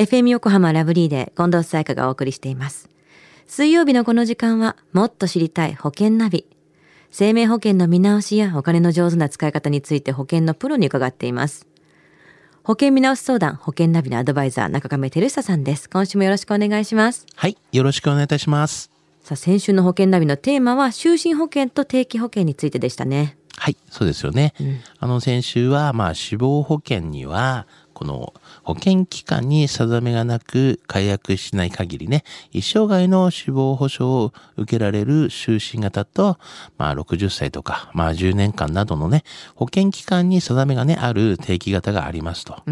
FM 横浜ラブリーで近藤沙耶香がお送りしています。水曜日のこの時間はもっと知りたい保険ナビ。生命保険の見直しやお金の上手な使い方について保険のプロに伺っています。保険見直し相談保険ナビのアドバイザー中亀照久さんです。今週もよろしくお願いします。はい、よろしくお願いいたします。さあ先週の保険ナビのテーマは就寝保険と定期保険についてでしたね。はい、そうですよね。あの先週はまあ死亡保険にはこの保険期間に定めがなく解約しない限りね、一生涯の死亡保障を受けられる就寝型と、まあ60歳とか、まあ10年間などのね、保険期間に定めがね、ある定期型がありますと。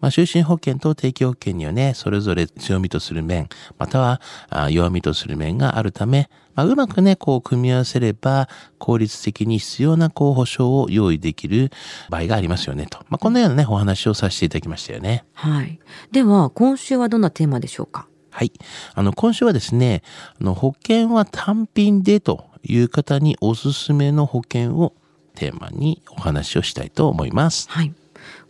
まあ、就寝保険と定期保険にはね、それぞれ強みとする面、またはあ弱みとする面があるため、まあ、うまくね、こう組み合わせれば、効率的に必要なこう保証を用意できる場合がありますよねと。まあ、このようなね、お話をさせていただきましたよね。はい。では今週はどんなテーマでしょうか？はい。あの、今週はですね、あの、保険は単品でという方におすすめの保険をテーマにお話をしたいと思います。はい。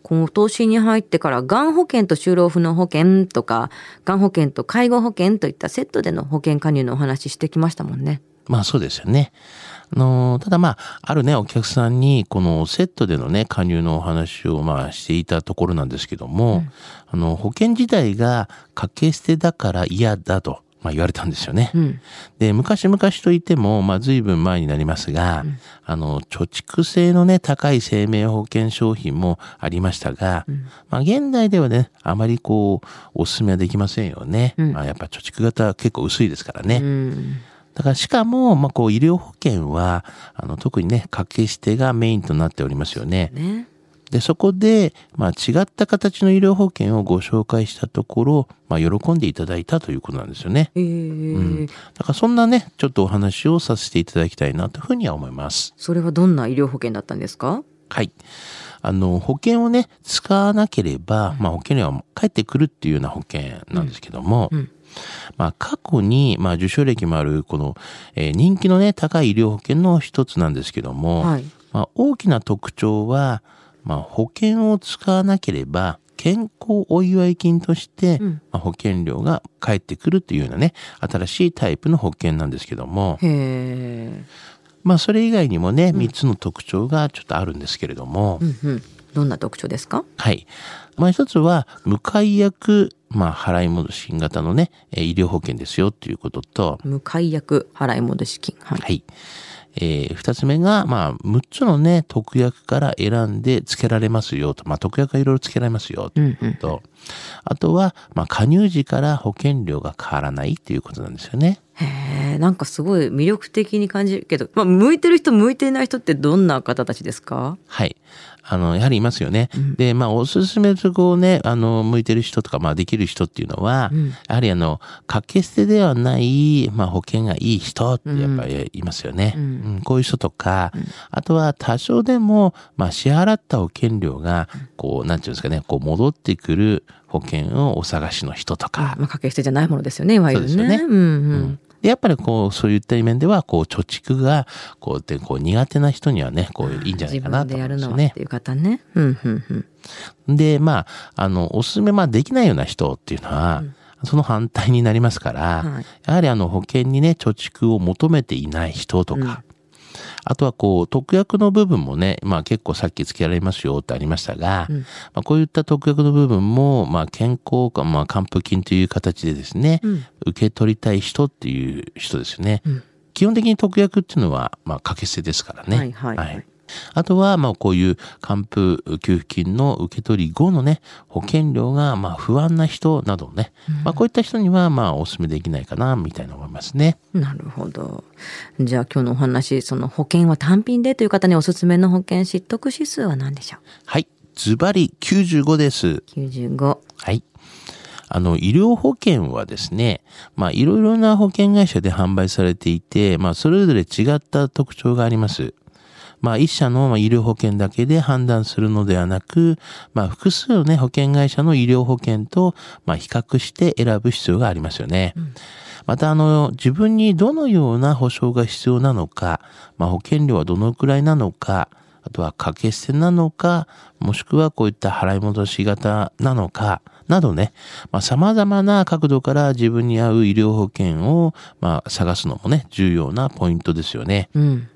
今年に入ってから、がん保険と就労不能保険とか、がん保険と介護保険といったセットでの保険加入のお話してきましたもんね。まあそうですよね。あの、ただまあ、あるね、お客さんに、このセットでのね、加入のお話をまあしていたところなんですけども、あの、保険自体が掛け捨てだから嫌だと、まあ言われたんですよね。うん。で、昔々といっても、まあ随分前になりますが、あの、貯蓄性のね、高い生命保険商品もありましたが、まあ現代ではね、あまりこう、お勧めはできませんよね。まあやっぱ貯蓄型結構薄いですからね。うん。だからしかも、まあ、こう医療保険は、あの、特にね、掛け捨てがメインとなっておりますよね。ね。で、そこで、まあ、違った形の医療保険をご紹介したところ、まあ、喜んでいただいたということなんですよね。えーだからそんなね、ちょっとお話をさせていただきたいなというふうには思います。それはどんな医療保険だったんですか？はい。あの、保険をね、使わなければ、まあ、保険料は返ってくるっていうような保険なんですけども、んまあ、過去に、まあ、受賞歴もある、この、えー人気のね、高い医療保険の一つなんですけども、はいまあ、大きな特徴は、まあ、保険を使わなければ、健康お祝い金として、んまあ、保険料が返ってくるというようなね、新しいタイプの保険なんですけども、へえ。まあ、それ以外にもね、3つの特徴がちょっとあるんですけれども、うんうん。どんな特徴ですか？はい。まあ一つは、無解約、まあ払い戻し型のね、えー医療保険ですよっていうことと、無解約払い戻し金。はい。はい。えー二つ目が、まあ、6つのね、特約から選んで付けられますよと。まあ、特約がいろいろ付けられますよと。うんうん。とあとは、まあ、加入時から保険料が変わらないっていうことなんですよね。へえ、なんかすごい魅力的に感じるけど、まあ、向いてる人向いていない人ってどんな方たちですか？はい。あの、やはりいますよね。で、まあ、おすすめとこうね、あの、向いてる人とか、まあ、できる人っていうのは、やはりあの、掛け捨てではない、まあ、保険がいい人ってやっぱりいますよね。うん。こういう人とか、あとは多少でも、まあ、支払った保険料が、こう、なんていうんですかね、こう、戻ってくる保険をお探しの人とか、まあ、掛け捨てじゃないものですよね、いわゆるね。そうですよねうんうん。で、やっぱりこう、そういった面では、こう、貯蓄が、こう、で、こう、苦手な人にはね、こう、いいんじゃないかなと思うんですよねるのはって。いう方ね。うんうんうん。で、まあ、あの、おすすめ、まあ、できないような人っていうのは、その反対になりますから、はいやはりあの、保険にね、貯蓄を求めていない人とか、あとはこう、特約の部分もね、まあ結構さっき付けられますよってありましたが、まあこういった特約の部分も、まあ健康か、まあ還付金という形でですね、受け取りたい人っていう人ですよね。基本的に特約っていうのは、まあ掛け捨てですからね。はいはい。はいあとは、まあ、こういう還付給付金の受け取り後のね、保険料が、まあ、不安な人などね、まあ、こういった人には、まあ、お勧めできないかな、みたいな思いますね。なるほど。じゃあ今日のお話、その保険は単品でという方におすすめの保険知得指数は何でしょはい。ズバリ95です。う ?95。はい。あの、医療保険はですね、まあ、いろいろな保険会社で販売されていて、まあ、それぞれ違った特徴があります。まあ、一社のまあ医療保険だけで判断するのではなく、まあ、複数のね、保険会社の医療保険と、まあ、比較して選ぶ必要がありますよね。また、あの、自分にどのような保障が必要なのか、まあ、保険料はどのくらいなのか、あとは掛け捨てなのか、もしくはこういった払い戻し型なのか、などね、まあ、様々な角度から自分に合う医療保険を、まあ、探すのもね、重要なポイントですよね。うん。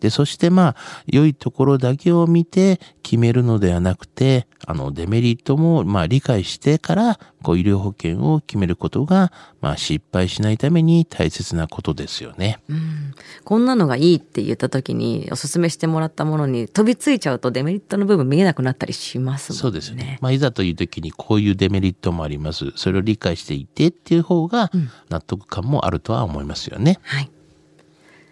で、そしてまあ、良いところだけを見て決めるのではなくて、あの、デメリットもまあ理解してから、こう、医療保険を決めることが、まあ、失敗しないために大切なことですよね。こんなのがいいって言った時におすすめしてもらったものに飛びついちゃうとデメリットの部分見えなくなったりしますもんね。そうですよね。まあ、いざという時にこういうデメリットもあります。それを理解していてっていう方が、納得感もあるとは思いますよね。はい。